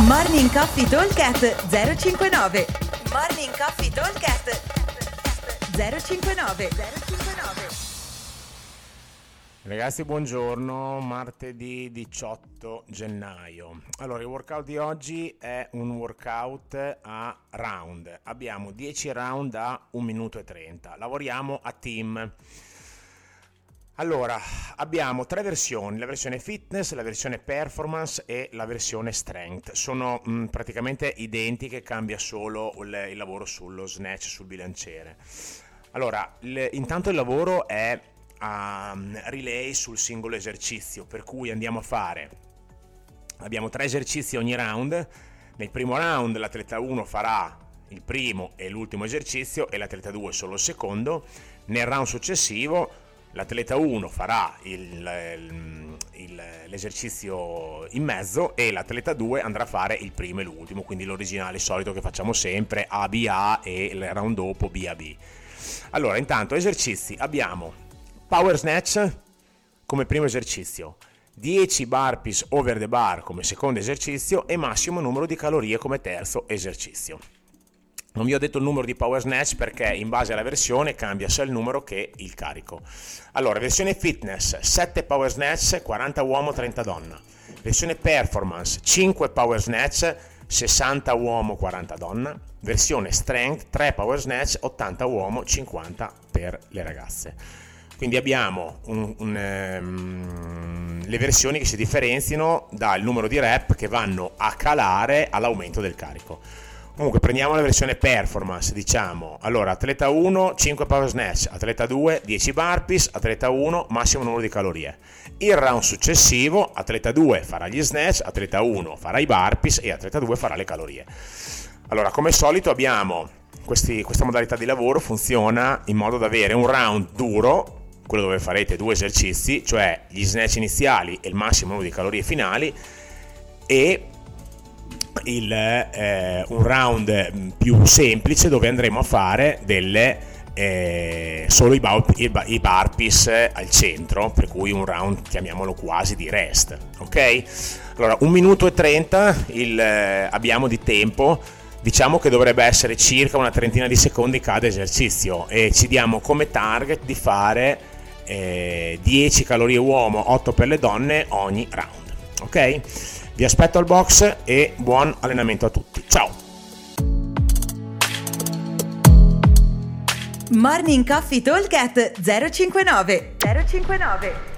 Morning Coffee Talkcast 059 Morning Coffee Talkcast 059 059 Ragazzi, buongiorno, martedì 18 gennaio. Allora, il workout di oggi è un workout a round. Abbiamo 10 round a 1 minuto e 30. Lavoriamo a team. Allora, abbiamo tre versioni, la versione fitness, la versione performance e la versione strength. Sono mh, mm, praticamente identiche, cambia solo il, il, lavoro sullo snatch, sul bilanciere. Allora, il, intanto il lavoro è a um, relay sul singolo esercizio, per cui andiamo a fare, abbiamo tre esercizi ogni round, nel primo round l'atleta 1 farà il primo e l'ultimo esercizio e l'atleta 2 solo il secondo, nel round successivo l'atleta 1 farà il, il, l'esercizio in mezzo e l'atleta 2 andrà a fare il primo e l'ultimo, quindi l'originale solito che facciamo sempre ABA e il round dopo BAB. Allora, intanto esercizi abbiamo power snatch come primo esercizio, 10 burpees over the bar come secondo esercizio e massimo numero di calorie come terzo esercizio. Non vi ho detto il numero di power snatch perché in base alla versione cambia sia il numero che il carico. Allora, versione fitness 7 power snatch, 40 uomo, 30 donna. Versione performance 5 power snatch, 60 uomo, 40 donna. Versione strength 3 power snatch, 80 uomo, 50 per le ragazze. Quindi abbiamo un, un, um, le versioni che si differenziano dal numero di rep che vanno a calare all'aumento del carico. Comunque prendiamo la versione performance, diciamo. Allora, atleta 1 5 power snatch, atleta 2 10 burpees, atleta 1 massimo numero di calorie. Il round successivo, atleta 2 farà gli snatch, atleta 1 farà i burpees e atleta 2 farà le calorie. Allora, come solito abbiamo questi, questa modalità di lavoro funziona in modo da avere un round duro, quello dove farete due esercizi, cioè gli snatch iniziali e il massimo numero di calorie finali e il, eh, un round mm, più semplice dove andremo a fare delle eh, solo i, bar, i, i burpees al centro, per cui un round chiamiamolo quasi di rest. Ok? Allora, un minuto e 30 il, eh, abbiamo di tempo. Diciamo che dovrebbe essere circa una trentina di secondi cada esercizio e ci diamo come target di fare eh, 10 calorie uomo, 8 per le donne ogni round. Ok? Vi aspetto al box e buon allenamento a tutti. Ciao! Morning Coffee Talk 059 059